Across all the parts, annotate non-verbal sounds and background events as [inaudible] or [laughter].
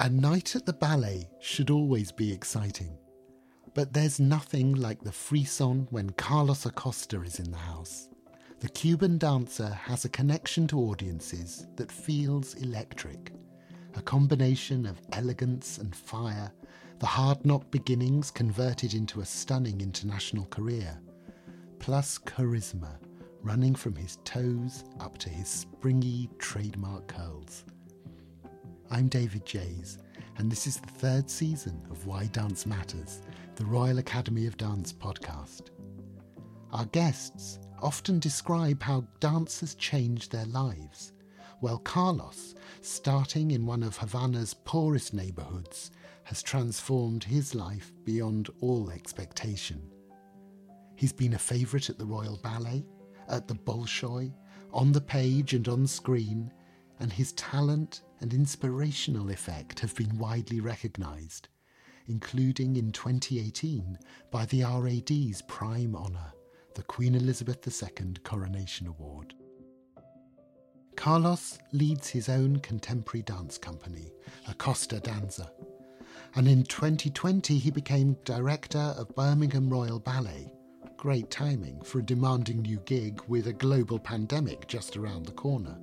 A night at the ballet should always be exciting. But there's nothing like the frisson when Carlos Acosta is in the house. The Cuban dancer has a connection to audiences that feels electric. A combination of elegance and fire, the hard knock beginnings converted into a stunning international career, plus charisma running from his toes up to his springy trademark curls. I'm David Jays, and this is the third season of Why Dance Matters, the Royal Academy of Dance podcast. Our guests often describe how dance has changed their lives. Well, Carlos, starting in one of Havana's poorest neighbourhoods, has transformed his life beyond all expectation. He's been a favourite at the Royal Ballet, at the Bolshoi, on the page and on screen, and his talent and inspirational effect have been widely recognised, including in 2018 by the RAD's prime honour, the Queen Elizabeth II Coronation Award. Carlos leads his own contemporary dance company, Acosta Danza, and in 2020 he became director of Birmingham Royal Ballet. Great timing for a demanding new gig with a global pandemic just around the corner.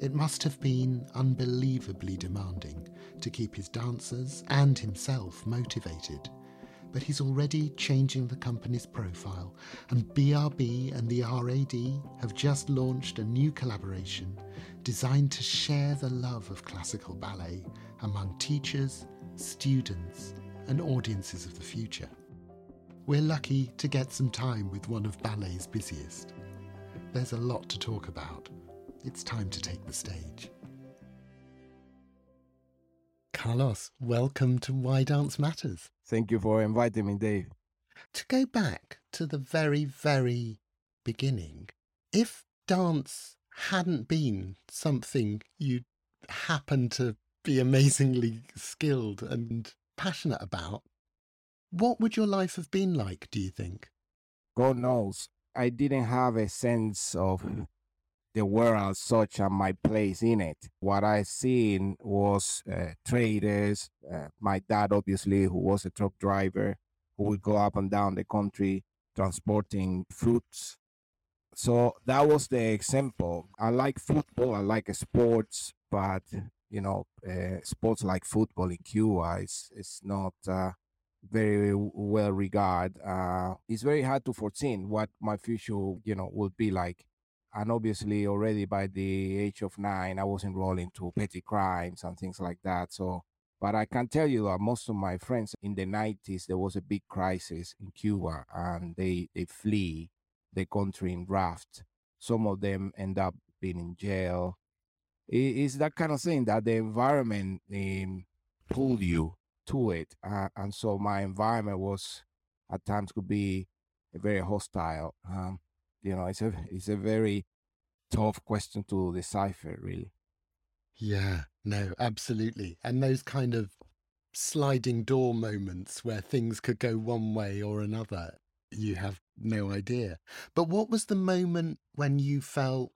It must have been unbelievably demanding to keep his dancers and himself motivated. But he's already changing the company's profile, and BRB and the RAD have just launched a new collaboration designed to share the love of classical ballet among teachers, students, and audiences of the future. We're lucky to get some time with one of ballet's busiest. There's a lot to talk about it's time to take the stage. Carlos, welcome to Why Dance Matters. Thank you for inviting me, Dave. To go back to the very, very beginning, if dance hadn't been something you happened to be amazingly skilled and passionate about, what would your life have been like, do you think? God knows. I didn't have a sense of the world as such and my place in it. What I seen was uh, traders, uh, my dad obviously, who was a truck driver, who would go up and down the country transporting fruits. So that was the example. I like football, I like sports, but you know, uh, sports like football in Cuba is is not uh, very well regarded. Uh, it's very hard to foresee what my future, you know, will be like and obviously already by the age of nine i was enrolled into petty crimes and things like that so but i can tell you that most of my friends in the 90s there was a big crisis in cuba and they they flee the country in raft. Some of them end up being in jail. It's that kind of thing that the environment um, pulled you to it uh, and so my environment was at times could be very hostile um, you know it's a it's a very tough question to decipher really. Yeah no absolutely. And those kind of sliding door moments where things could go one way or another you have no idea. But what was the moment when you felt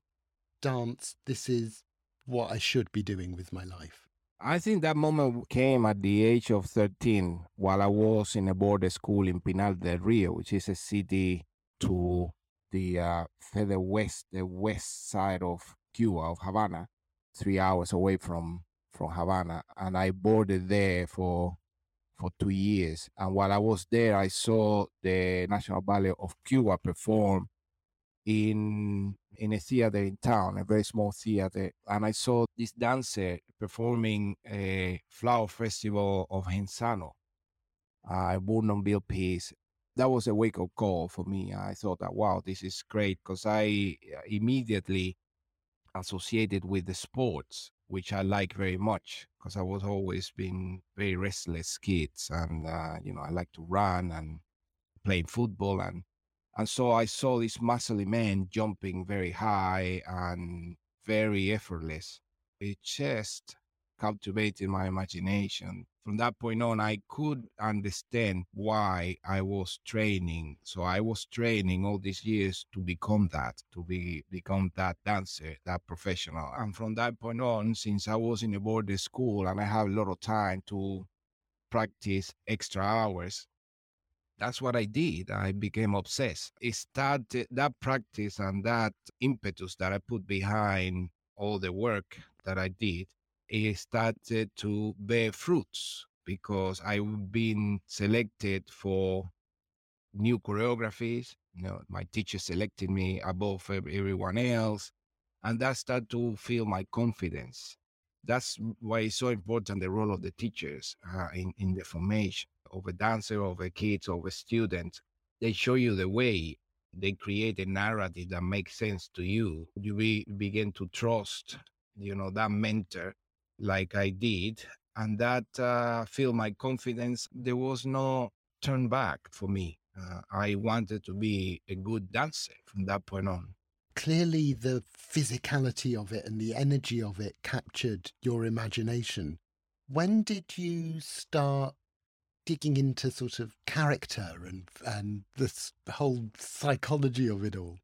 dance this is what i should be doing with my life I think that moment came at the age of 13 while I was in a boarding school in Pinar del Rio, which is a city to the uh, further west, the west side of Cuba, of Havana, three hours away from from Havana, and I boarded there for for two years. And while I was there, I saw the National Ballet of Cuba perform in in a theater in town, a very small theater, and I saw this dancer performing a flower festival of Genzano, a Bournonville piece, that was a wake up call for me. I thought that wow, this is great because I uh, immediately associated with the sports, which I like very much because I was always been very restless kids, and uh, you know I like to run and playing football and and so I saw this muscly man jumping very high and very effortless. It just captivated my imagination. From that point on, I could understand why I was training. So I was training all these years to become that, to be become that dancer, that professional. And from that point on, since I was in a boarding school and I have a lot of time to practice extra hours, that's what I did. I became obsessed. It started that practice and that impetus that I put behind all the work that I did. It started to bear fruits because I've been selected for new choreographies. You know, my teacher selected me above everyone else, and that started to feel my confidence. That's why it's so important the role of the teachers uh, in in the formation of a dancer, of a kid, of a student. They show you the way. They create a narrative that makes sense to you. You be, begin to trust, you know, that mentor, like I did, and that uh, filled my confidence. There was no turn back for me. Uh, I wanted to be a good dancer from that point on. Clearly, the physicality of it and the energy of it captured your imagination. When did you start digging into sort of character and and this whole psychology of it all?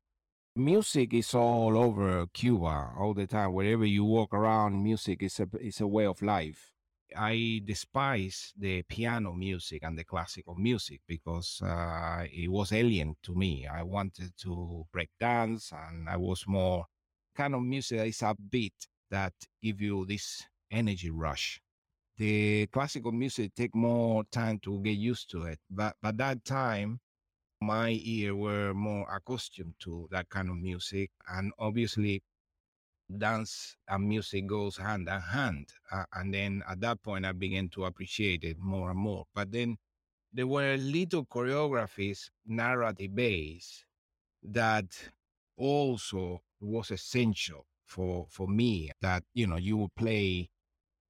Music is all over Cuba all the time. Wherever you walk around, music is a is a way of life. I despise the piano music and the classical music because uh, it was alien to me. I wanted to break dance, and I was more kind of music that is upbeat that give you this energy rush the classical music take more time to get used to it. But by that time, my ear were more accustomed to that kind of music, and obviously, dance and music goes hand in hand. Uh, and then at that point, I began to appreciate it more and more. But then there were little choreographies, narrative based, that also was essential for for me. That you know you would play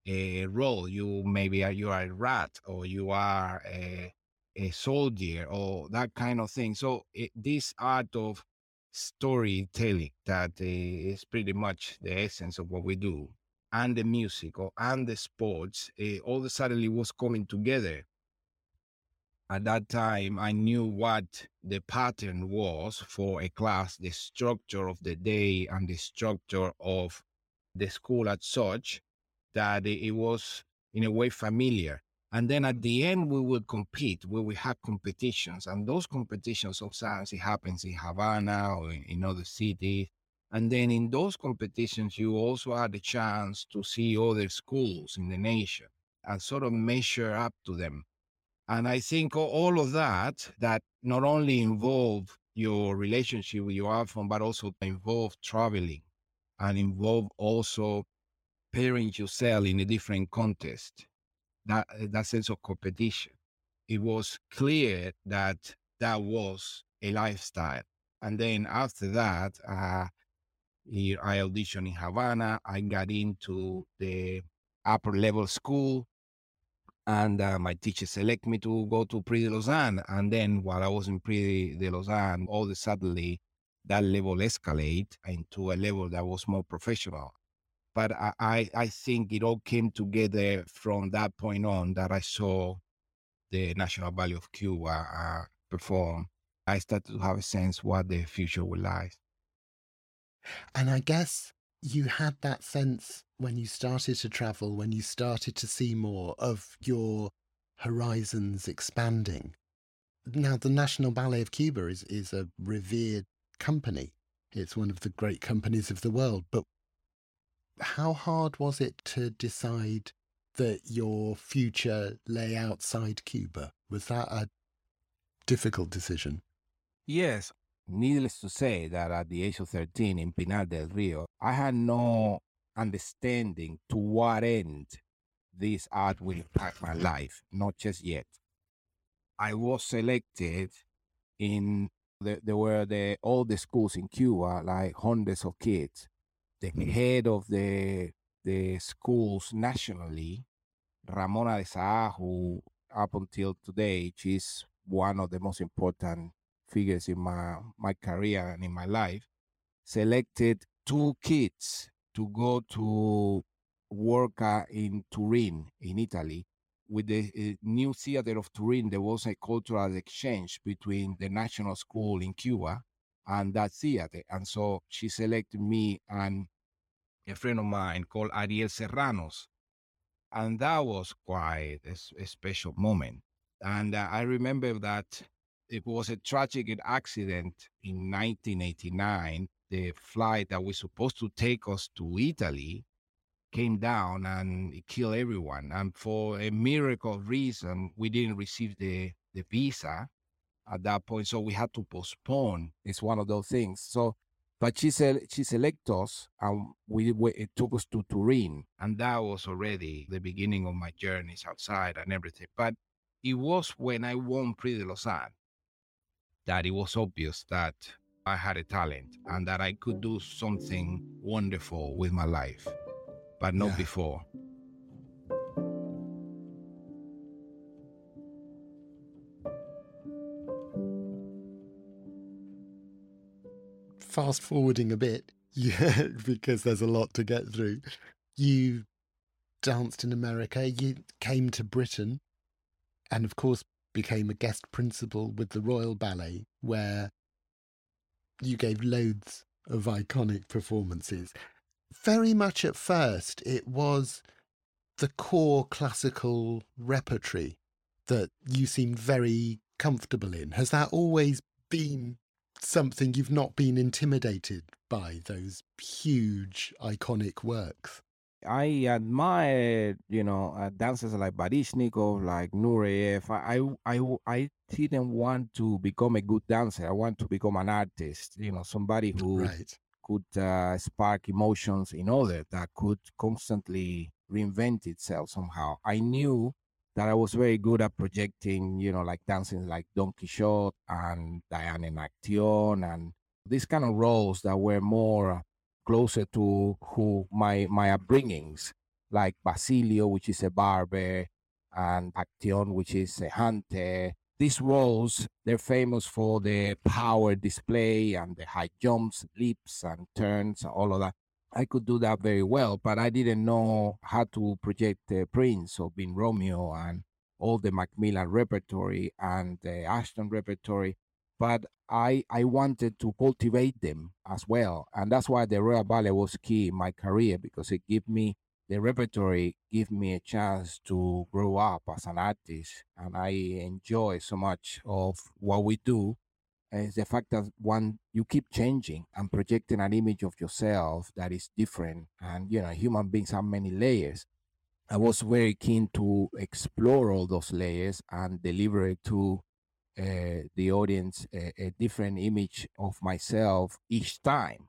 a role. You maybe are, you are a rat or you are a, a soldier or that kind of thing. So it, this art of storytelling that uh, is pretty much the essence of what we do and the music or, and the sports uh, all of a sudden was coming together at that time i knew what the pattern was for a class the structure of the day and the structure of the school as such that it was in a way familiar. And then at the end, we would compete. We would have competitions, and those competitions sometimes it happens in Havana or in, in other cities. And then in those competitions, you also had the chance to see other schools in the nation and sort of measure up to them. And I think all of that, that not only involve your relationship with your form, but also involve traveling and involve also pairing yourself in a different context, that, that sense of competition. It was clear that that was a lifestyle. And then after that, uh, I auditioned in Havana. I got into the upper level school, and uh, my teacher selected me to go to Prix de Lausanne. And then while I was in Prix de Lausanne, all of a sudden that level escalate into a level that was more professional but I, I think it all came together from that point on that I saw the National Ballet of Cuba uh, perform. I started to have a sense what the future would lie. And I guess you had that sense when you started to travel, when you started to see more of your horizons expanding. Now, the National Ballet of Cuba is, is a revered company. It's one of the great companies of the world. But how hard was it to decide that your future lay outside Cuba? Was that a difficult decision? Yes. Needless to say that at the age of 13 in Pinar del Rio, I had no understanding to what end this art will impact my life, not just yet. I was selected in the, there were the all the schools in Cuba, like hundreds of kids the head of the the schools nationally, Ramona de Saa, who up until today she's one of the most important figures in my my career and in my life, selected two kids to go to work uh, in Turin, in Italy, with the uh, new theater of Turin. There was a cultural exchange between the national school in Cuba and that theater. And so she selected me and a friend of mine called Ariel Serranos. And that was quite a, a special moment. And uh, I remember that it was a tragic accident in 1989. The flight that was supposed to take us to Italy came down and it killed everyone. And for a miracle reason, we didn't receive the, the visa at that point. So we had to postpone. It's one of those things. So, but she said she selected us and we, we it took us to Turin. And that was already the beginning of my journeys outside and everything. But it was when I won Prix de Lausanne that it was obvious that I had a talent and that I could do something wonderful with my life, but not yeah. before. Fast forwarding a bit, [laughs] yeah, because there's a lot to get through. You danced in America, you came to Britain, and of course became a guest principal with the Royal Ballet, where you gave loads of iconic performances. Very much at first, it was the core classical repertory that you seemed very comfortable in. Has that always been something you've not been intimidated by, those huge iconic works? I admire, you know, uh, dancers like Baryshnikov, like Nureyev. I, I, I didn't want to become a good dancer. I want to become an artist, you know, somebody who right. could uh, spark emotions in others that could constantly reinvent itself somehow. I knew that I was very good at projecting, you know, like dancing like Don Quixote and Diana and Actaeon and these kind of roles that were more closer to who my my upbringings, like Basilio, which is a barber, and Actaeon, which is a hunter. These roles, they're famous for the power display and the high jumps, leaps, and turns, all of that. I could do that very well, but I didn't know how to project the Prince or being Romeo and all the MacMillan repertory and the Ashton repertory but I I wanted to cultivate them as well, and that's why the Royal Ballet was key in my career because it gave me the repertory, give me a chance to grow up as an artist, and I enjoy so much of what we do. Is the fact that one you keep changing and projecting an image of yourself that is different, and you know human beings have many layers. I was very keen to explore all those layers and deliver to uh, the audience a, a, different image of myself each time.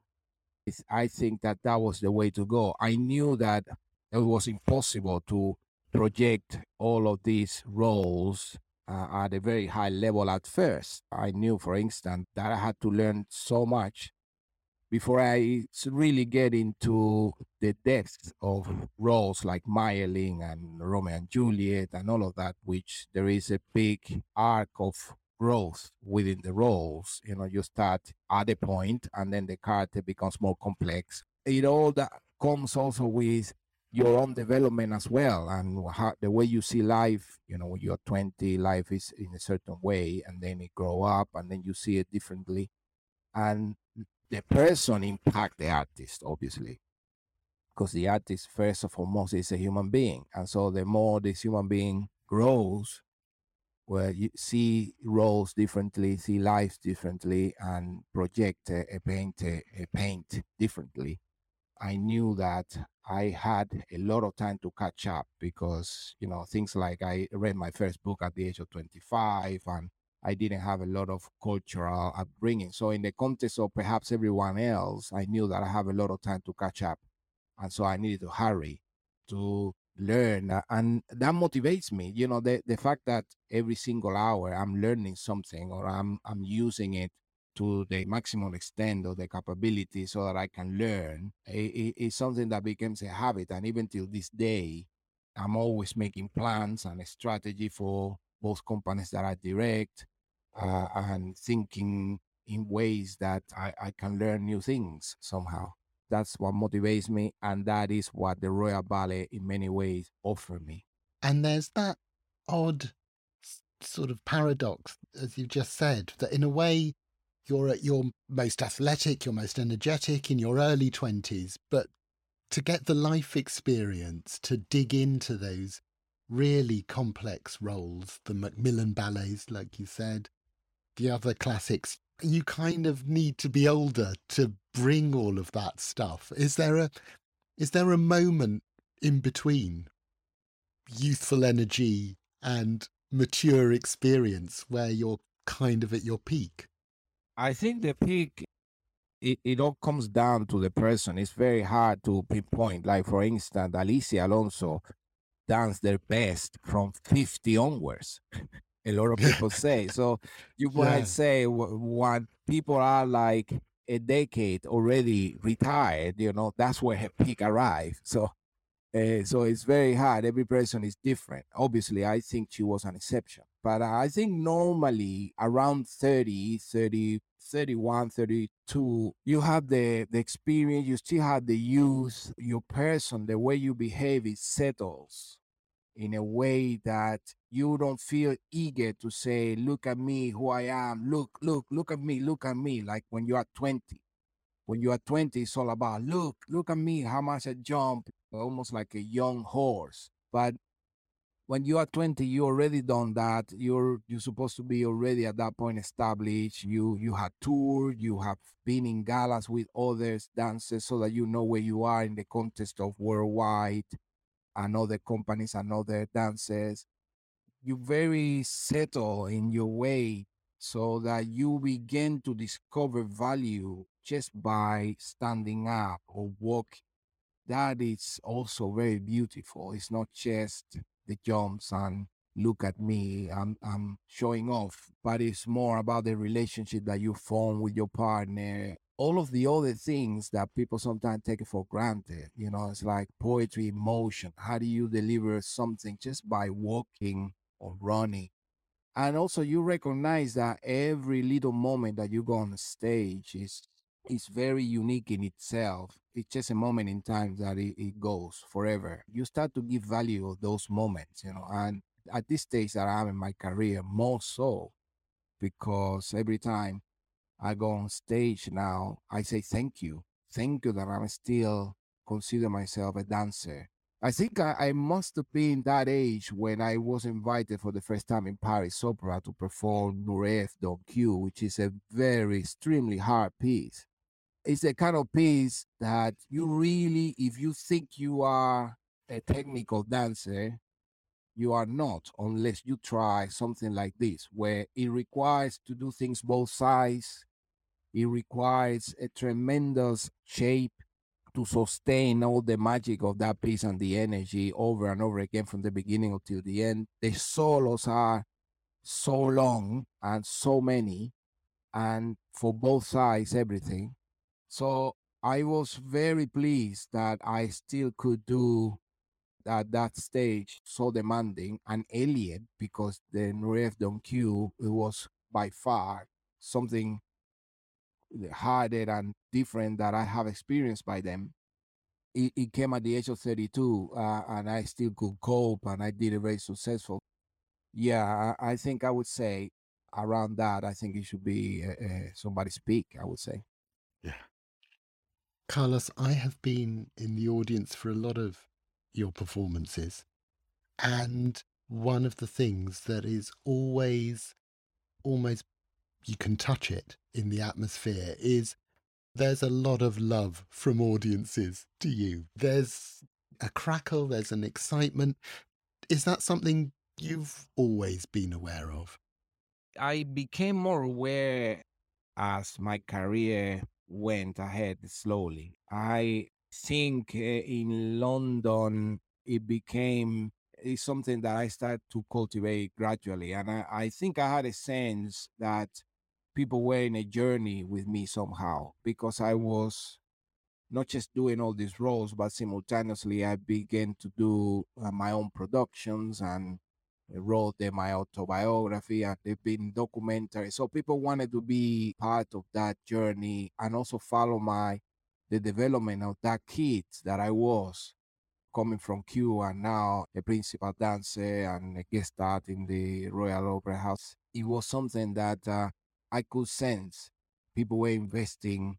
It's, I think that that was the way to go. I knew that it was impossible to project all of these roles uh, at a very high level at first. I knew, for instance, that I had to learn so much before I really get into the depths of roles like Mayerling and Romeo and Juliet and all of that, which there is a big arc of growth within the roles. You know, you start at a point and then the character becomes more complex. It all that comes also with your own development as well and how, the way you see life you know when you're 20 life is in a certain way and then it grow up and then you see it differently and the person impact the artist, obviously, because the artist first and foremost is a human being, and so the more this human being grows, where you see roles differently, see lives differently, and project a, a paint a, a paint differently. I knew that I had a lot of time to catch up because you know things like I read my first book at the age of 25 and I didn't have a lot of cultural upbringing. So, in the context of perhaps everyone else, I knew that I have a lot of time to catch up. And so I needed to hurry to learn. Uh, and that motivates me. You know, the, the fact that every single hour I'm learning something or I'm, I'm using it to the maximum extent of the capability so that I can learn is something that becomes a habit. And even till this day, I'm always making plans and a strategy for both companies that I direct uh, and thinking in ways that I, I can learn new things somehow. That's what motivates me, and that is what the Royal Ballet, in many ways, offer me. And there's that odd sort of paradox, as you just said, that in a way you're at your most athletic, you're most energetic in your early 20s, but to get the life experience, to dig into those really complex roles, the MacMillan ballets, like you said, the other classics, you kind of need to be older to bring all of that stuff. Is there a is there a moment in between youthful energy and mature experience where you're kind of at your peak? I think the peak it, it all comes down to the person. It's very hard to pinpoint. Like for instance, Alicia Alonso dance their best from 50 onwards. [laughs] a lot of [laughs] people say. So you yeah. might say when people are like a decade already retired, you know, that's where her peak arrived. So uh, so it's very hard. Every person is different. Obviously, I think she was an exception. But I think normally around 30, 30, 31, 32, you have the, the experience, you still have the youth, your person, the way you behave, it settles in a way that you don't feel eager to say, look at me, who I am, look, look, look at me, look at me, like when you are 20. When you are 20, it's all about, look, look at me, how much I jump, almost like a young horse. But when you are 20 you already done that. You're you're supposed to be already at that point established. You you have toured you have been in galas with others dancers so that you know where you are in the context of worldwide and other companies and other dancers you very settle in your way so that you begin to discover value just by standing up or walking. That is also very beautiful. It's not just the jumps and look at me I'm, I'm showing off. But it's more about the relationship that you form with your partner. All of the other things that people sometimes take for granted you know it's like poetry emotion how do you deliver something just by walking or running? And also you recognize that every little moment that you go on stage is is very unique in itself. It's just a moment in time that it, it goes forever. You start to give value of those moments, you know, and at this stage that I'm in my career, more so because every time I go on stage now, I say thank you. Thank you that I'm still consider myself a dancer. I think I, I, must have been that age when I was invited for the first time in Paris Opera to perform Nureyev Don Q, which is a very extremely hard piece it's a kind of piece that you mm. really, if you think you are a technical dancer, you are not unless you try something like this, where it requires to do things both sides. It requires a tremendous shape to sustain all the magic of that piece and the energy over and over again from the beginning until the end. The solos are so long and so many, and for both sides, everything so I was very pleased that I still could do at that stage so demanding and alien because the Nureyev Don Q it was by far something harder and different that I have experienced by them. It, it came at the age of 32 uh, and I still could cope and I did it very successful. Yeah, I, think I would say around that, I think it should be uh, somebody speak, I would say. Yeah. Carlos, I have been in the audience for a lot of your performances. And one of the things that is always almost you can touch it in the atmosphere is there's a lot of love from audiences to you. There's a crackle, there's an excitement. Is that something you've always been aware of? I became more aware as my career went ahead slowly. I think uh, in London it became it's something that I started to cultivate gradually, and I, I think I had a sense that people were in a journey with me somehow because I was not just doing all these roles, but simultaneously I began to do uh, my own productions and wrote my autobiography and they've been documentaries. So people wanted to be part of that journey and also follow my the development of that kid that I was coming from Cuba and now a principal dancer and a guest star in the Royal Opera House. It was something that uh, I could sense people were investing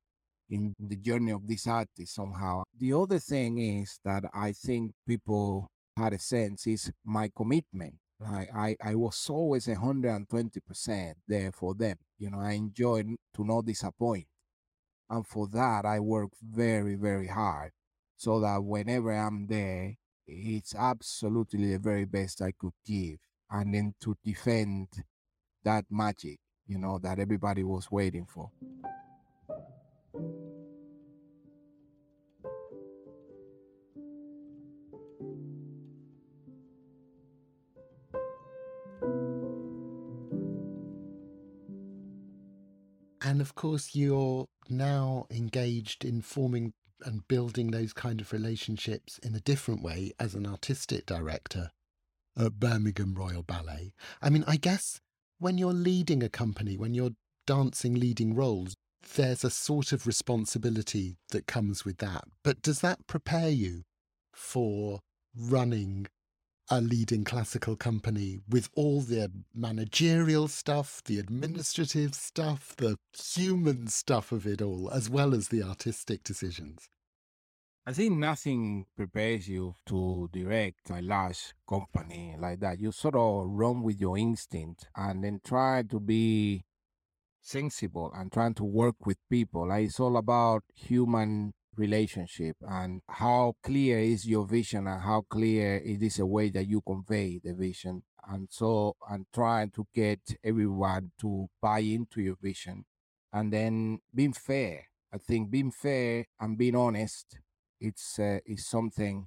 in the journey of this artist somehow. The other thing is that I think people had a sense is my commitment. I, I, was always 120% there for them. You know, I enjoyed to not disappoint. And for that, I work very, very hard so that whenever I'm there, it's absolutely the very best I could give. And then to defend that magic, you know, that everybody was waiting for. And of course, you're now engaged in forming and building those kind of relationships in a different way as an artistic director at Birmingham Royal Ballet. I mean, I guess when you're leading a company, when you're dancing leading roles, there's a sort of responsibility that comes with that. But does that prepare you for running a leading classical company with all the managerial stuff, the administrative stuff, the human stuff of it all, as well as the artistic decisions? I think nothing prepares you to direct a large company like that. You sort of run with your instinct and then try to be sensible and trying to work with people. Like it's all about human relationship and how clear is your vision and how clear it is a way that you convey the vision. And so I'm trying to get everyone to buy into your vision and then being fair. I think being fair and being honest it's uh, is something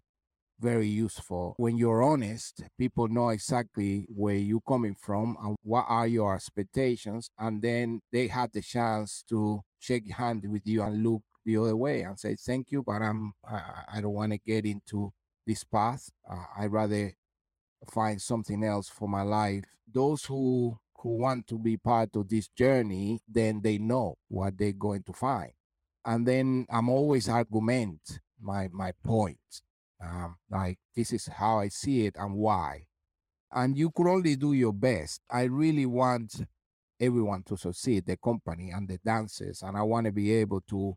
very useful. When you're honest, people know exactly where you're coming from and what are your expectations, and then they have the chance to shake hand with you and look the other way and say thank you, but I'm I, I don't want to get into this path. Uh, I rather find something else for my life. Those who who want to be part of this journey, then they know what they're going to find. And then I'm always argument my my point. Um, like this is how I see it and why. And you could only do your best. I really want everyone to succeed, the company and the dancers, and I want to be able to,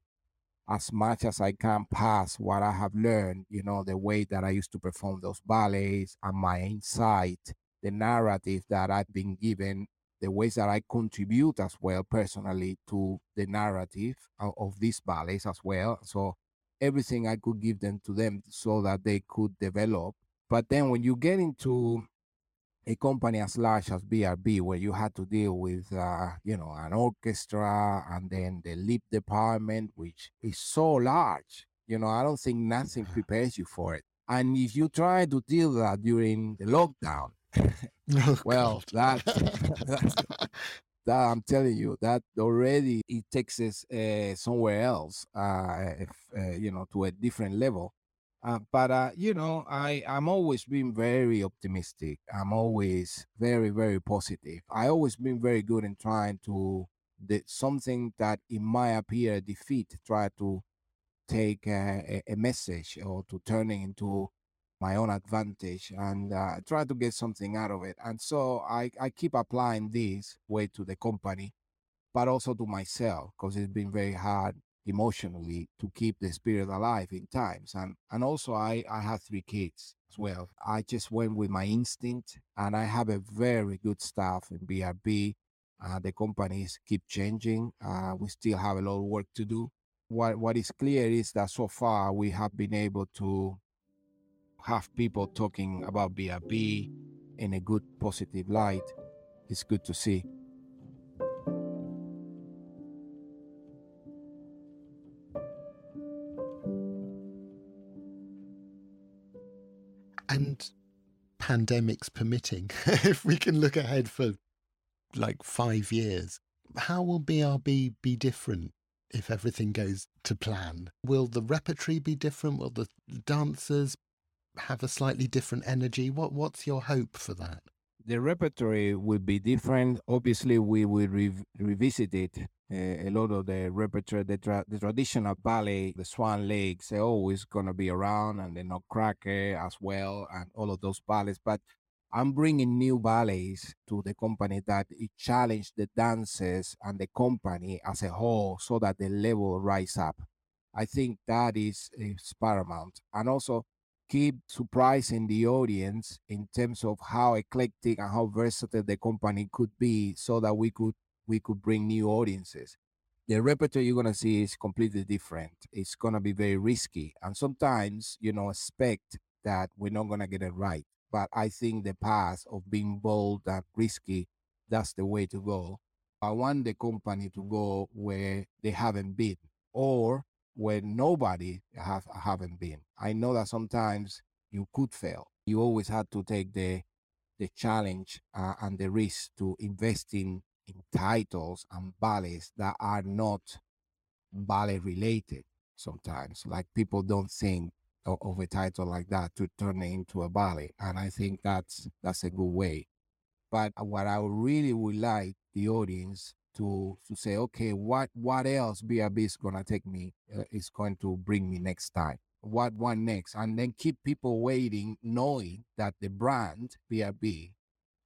as much as I can, pass what I have learned. You know, the way that I used to perform those ballets and my insight, the narrative that I've been given the ways that I contribute as well personally to the narrative of, of these ballets as well. So everything I could give them to them so that they could develop. But then when you get into a company as large as BRB, where you had to deal with, uh, you know, an orchestra and then the lip department, which is so large, you know, I don't think nothing prepares you for it. And if you try to deal that during the lockdown, [laughs] oh, [laughs] well, that, [laughs] that I'm telling you that already it takes us uh, somewhere else, uh, if, uh, you know, to a different level. Uh, but uh, you know, I I'm always been very optimistic. I'm always very very positive. I always been very good in trying to the something that it might appear a defeat, try to take a, a message or to turn it into my own advantage and uh, try to get something out of it. And so I, I keep applying this way to the company, but also to myself because it's been very hard emotionally to keep the spirit alive in times. And and also I, I have three kids as well. I just went with my instinct and I have a very good staff in BRB. Uh, the companies keep changing. Uh, we still have a lot of work to do. What what is clear is that so far we have been able to have people talking about BRB in a good, positive light. It's good to see. Pandemics permitting, [laughs] if we can look ahead for like five years, how will BRB be different if everything goes to plan? Will the repertory be different? Will the dancers have a slightly different energy? What What's your hope for that? The repertory will be different. Obviously, we will re- revisit it. Uh, a lot of the repertoire, the, tra- the traditional ballet, the Swan Lakes, they're always going to be around, and the Nutcracker as well, and all of those ballets. But I'm bringing new ballets to the company that it challenge the dancers and the company as a whole so that the level rise up. I think that is, is paramount. And also keep surprising the audience in terms of how eclectic and how versatile the company could be so that we could we could bring new audiences. The repertoire you're gonna see is completely different. It's gonna be very risky. And sometimes, you know, expect that we're not gonna get it right. But I think the path of being bold and risky, that's the way to go. I want the company to go where they haven't been or where nobody have haven't been. I know that sometimes you could fail. You always had to take the the challenge uh, and the risk to invest in titles and ballets that are not ballet related. Sometimes, like people don't think of, of a title like that to turn it into a ballet, and I think that's that's a good way. But what I really would like the audience to to say, okay, what what else BRB is gonna take me uh, is going to bring me next time. What one next, and then keep people waiting, knowing that the brand BRB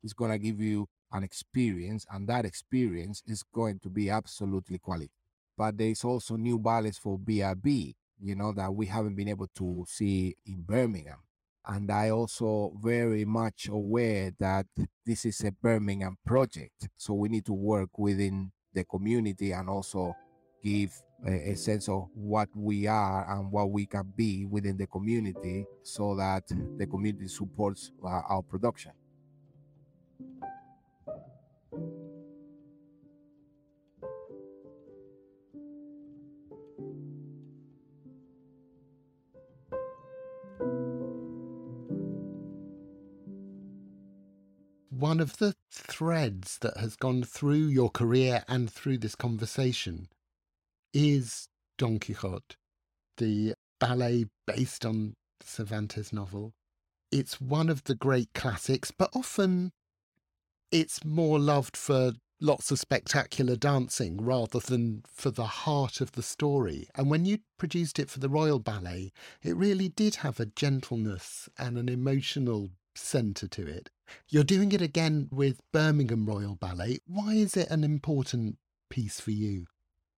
is gonna give you an experience, and that experience is going to be absolutely quality. But there's also new Balance for BRB, you know, that we haven't been able to see in Birmingham and I also very much aware that this is a Birmingham project. So we need to work within the community and also give a, a, sense of what we are and what we can be within the community so that the community supports uh, our production. One of the threads that has gone through your career and through this conversation is Don Quixote, the ballet based on Cervantes' novel. It's one of the great classics, but often it's more loved for lots of spectacular dancing rather than for the heart of the story. And when you produced it for the Royal Ballet, it really did have a gentleness and an emotional centre to it. You're doing it again with Birmingham Royal Ballet. Why is it an important piece for you?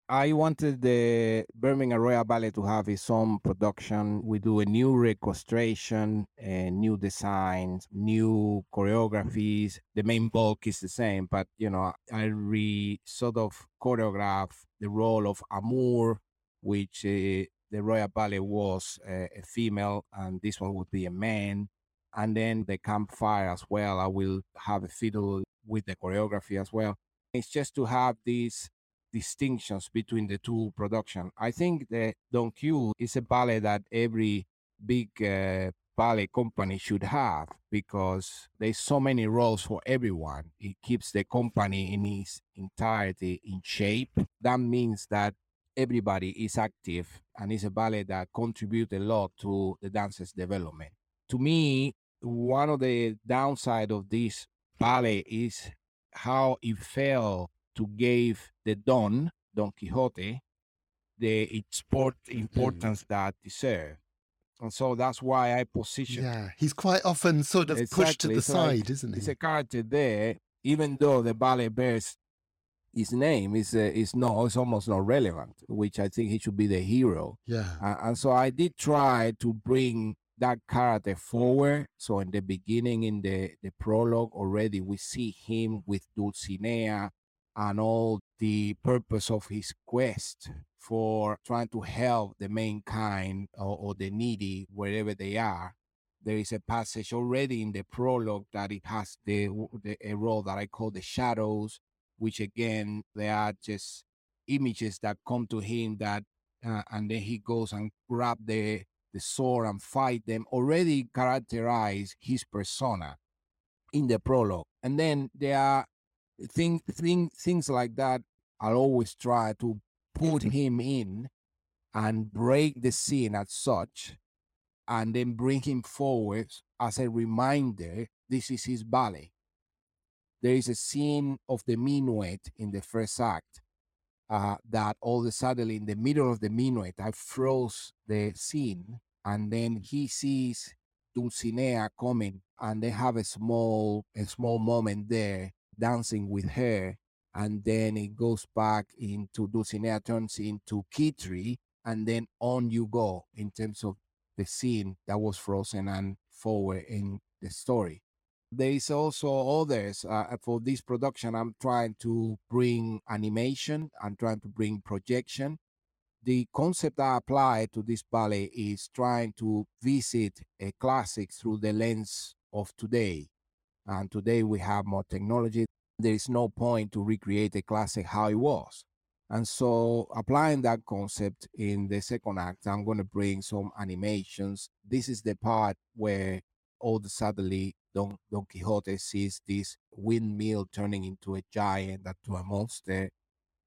I wanted the Birmingham Royal Ballet to have its own production. We do a new reconstruction, and new designs, new choreographies. The main bulk is the same, but you know, I re sort of choreograph the role of Amour, which uh, the Royal Ballet was uh, a female, and this one would be a man and then the campfire as well. I will have a fiddle with the choreography as well. It's just to have these distinctions between the two production. I think the Don Q is a ballet that every big uh, ballet company should have because there's so many roles for everyone. It keeps the company in its entirety in shape. That means that everybody is active and it's a ballet that contributes a lot to the dancer's development. To me, one of the downside of this ballet is how it failed to give the Don, Don Quixote, the sport mm. importance mm. that deserve. And so that's why I position. Yeah, he's quite often sort of exactly. pushed to the it's side, like, isn't he? It's a character there, even though the ballet bears his name is uh, is no, it's almost not relevant. Which I think he should be the hero. Yeah, uh, and so I did try to bring that character forward. So in the beginning, in the, the prologue already, we see him with Dulcinea and all the purpose of his quest for trying to help the mankind or, or the needy wherever they are. There is a passage already in the prologue that it has the, the a role that I call the shadows, which again they are just images that come to him that, uh, and then he goes and grab the the sword and fight them already characterize his persona in the prologue. And then there are things thing, things like that. I'll always try to put [clears throat] him in and break the scene as such, and then bring him forward as a reminder this is his ballet. there is a scene of the minuet in the first act uh, that all of a sudden in the middle of the minuet, I froze the scene, and then he sees Dulcinea coming, and they have a small a small moment there dancing with her, and then it goes back into Dulcinea turns into Kitri, and then on you go in terms of the scene that was frozen and forward in the story. There is also others uh, for this production. I'm trying to bring animation. I'm trying to bring projection. The concept I apply to this ballet is trying to visit a classic through the lens of today. And today we have more technology. There is no point to recreate a classic how it was. And so, applying that concept in the second act, I'm going to bring some animations. This is the part where all the suddenly Don, Don Quixote sees this windmill turning into a giant, to a monster.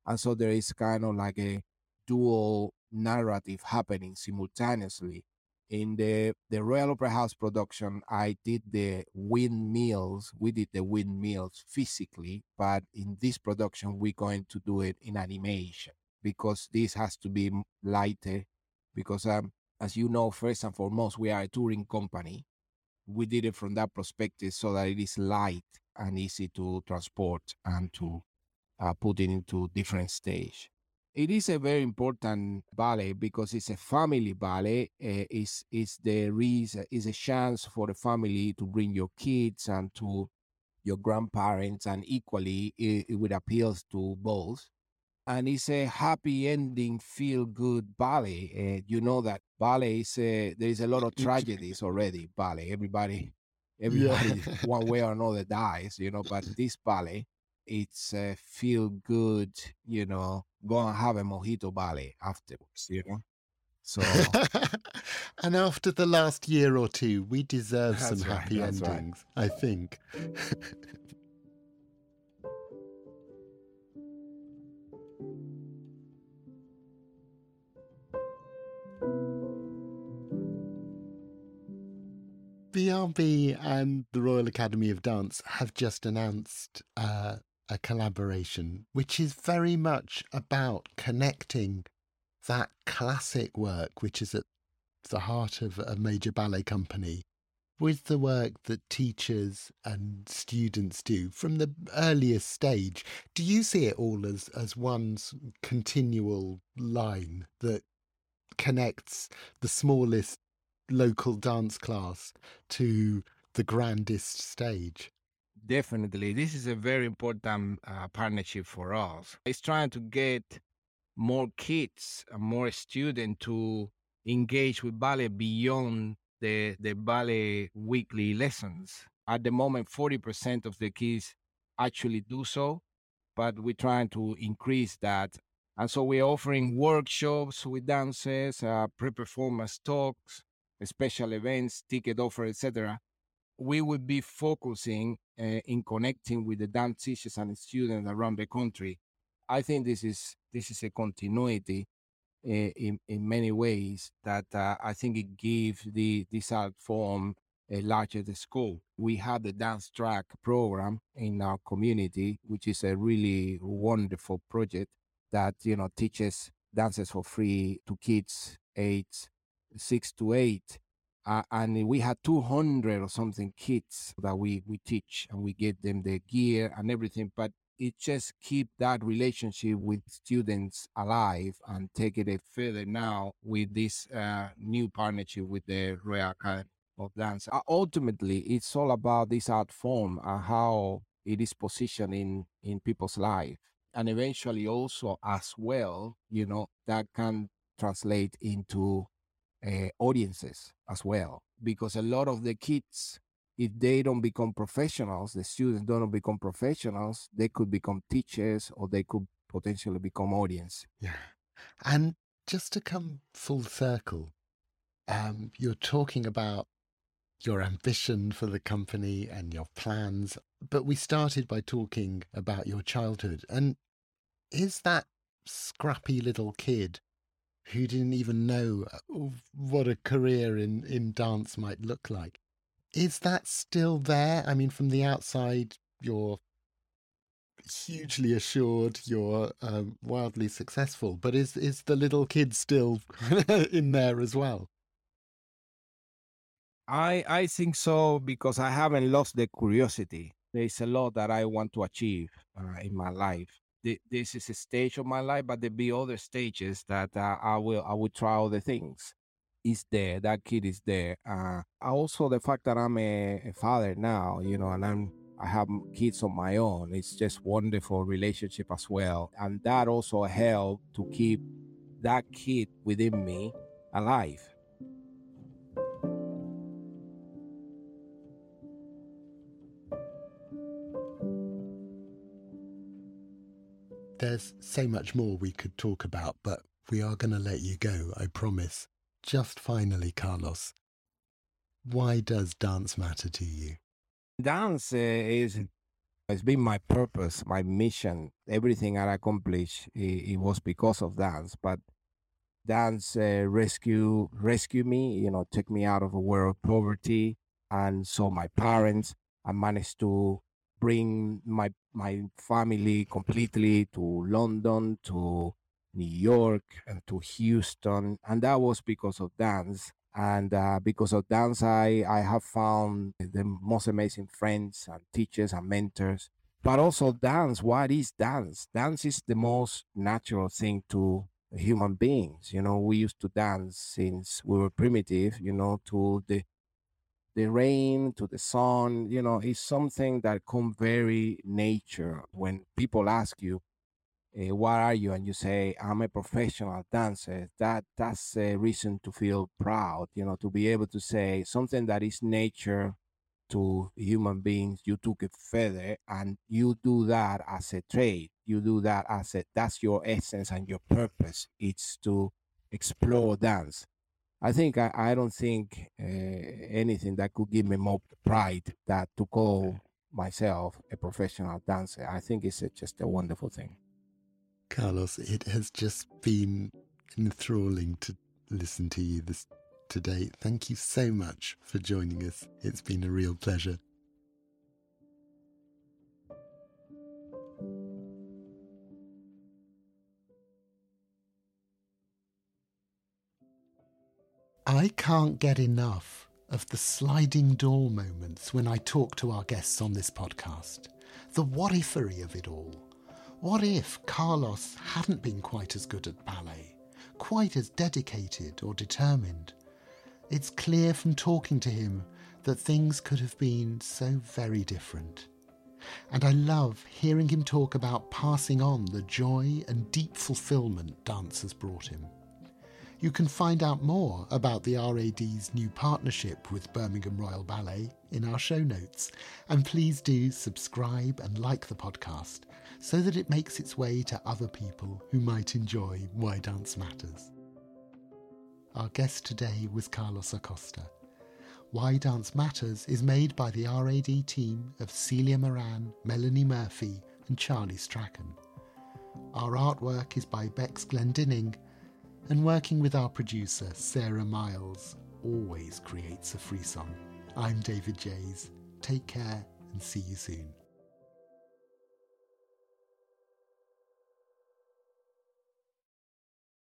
And so there is kind of like a dual narrative happening simultaneously. In the, the Royal Opera House production, I did the windmills. We did the windmills physically, but in this production, we're going to do it in animation because this has to be lighter. Because, um, as you know, first and foremost, we are a touring company we did it from that perspective so that it is light and easy to transport and to uh, put it into different stage. It is a very important ballet because it's a family ballet. Uh, it's, it's the reason, it's a chance for the family to bring your kids and to your grandparents, and equally it, it would appeal to both and it's a happy ending, feel good ballet. Uh, you know that ballet is there is a lot of tragedies already. Ballet, everybody, [laughs] everybody, yeah. [laughs] one way or another dies. You know, but this ballet, it's a feel good. You know, go and have a mojito ballet afterwards. You know. So, [laughs] and after the last year or two, we deserve some right, happy endings. Right. I think. BRB and the Royal Academy of Dance have just announced uh, a collaboration, which is very much about connecting that classic work, which is at the heart of a major ballet company, with the work that teachers and students do from the earliest stage. Do you see it all as, as one's continual line that connects the smallest local dance class to the grandest stage? Definitely. This is a very important uh, partnership for us. It's trying to get more kids and more students to engage with ballet beyond the, the ballet weekly lessons. At the moment, 40% of the kids actually do so, but we're trying to increase that. And so we're offering workshops with dancers, uh, pre-performance talks, special events, ticket offer, etc., we would be focusing uh, in connecting with the dance teachers and students around the country. I think this is this is a continuity uh, in in many ways that uh, I think it gives the this art form a larger scope. We have the dance track program in our community, which is a really wonderful project that you know teaches dances for free to kids aged six to eight. Uh, and we had 200 or something kids that we, we teach and we give them the gear and everything. But it just keep that relationship with students alive and take it further now with this uh, new partnership with the Royal Academy of Dance. Uh, ultimately, it's all about this art form and how it is positioned in, in people's life. And eventually also as well, you know, that can translate into uh, audiences as well because a lot of the kids if they don't become professionals the students don't become professionals they could become teachers or they could potentially become audience. Yeah. And just to come full circle um, you're talking about your ambition for the company and your plans but we started by talking about your childhood and is that scrappy little kid who didn't even know uh, what a career in, in dance might look like. Is that still there? I mean, from the outside, you're hugely assured. You're um, wildly successful. But is is the little kid still [laughs] in there as well? I I think so because I haven't lost the curiosity. There's a lot that I want to achieve uh, in my life. This is a stage of my life, but there be other stages that uh, I will I will try other things. Is there that kid is there? Uh, also the fact that I'm a, a father now, you know, and I'm I have kids on my own. It's just wonderful relationship as well, and that also helped to keep that kid within me alive There's so much more we could talk about, but we are going to let you go, I promise. Just finally, Carlos, why does dance matter to you? Dance uh, is it's been my purpose, my mission. Everything I accomplished, it, it was because of dance. But dance uh, rescue rescue me, you know, took me out of a world of poverty, and so my parents. I managed to bring my my family completely to London, to New York, and to Houston, and that was because of dance. And uh, because of dance, I I have found the most amazing friends and teachers and mentors. But also dance. What is dance? Dance is the most natural thing to human beings. You know, we used to dance since we were primitive. You know, to the the rain to the sun, you know, is something that come very nature. When people ask you, uh, "What are you?" and you say, "I'm a professional dancer," that that's a reason to feel proud. You know, to be able to say something that is nature to human beings. You took it further, and you do that as a trade. You do that as a that's your essence and your purpose. It's to explore dance I think I, I don't think uh, anything that could give me more pride that to call myself a professional dancer. I think it's a, just a wonderful thing. Carlos, it has just been enthralling to listen to you this today. Thank you so much for joining us. It's been a real pleasure. I can't get enough of the sliding door moments when I talk to our guests on this podcast. The what ifery of it all. What if Carlos hadn't been quite as good at ballet, quite as dedicated or determined? It's clear from talking to him that things could have been so very different. And I love hearing him talk about passing on the joy and deep fulfillment dance has brought him. You can find out more about the RAD's new partnership with Birmingham Royal Ballet in our show notes. And please do subscribe and like the podcast so that it makes its way to other people who might enjoy Why Dance Matters. Our guest today was Carlos Acosta. Why Dance Matters is made by the RAD team of Celia Moran, Melanie Murphy, and Charlie Strachan. Our artwork is by Bex Glendinning and working with our producer, Sarah Miles, always creates a free song. I'm David Jays. Take care and see you soon.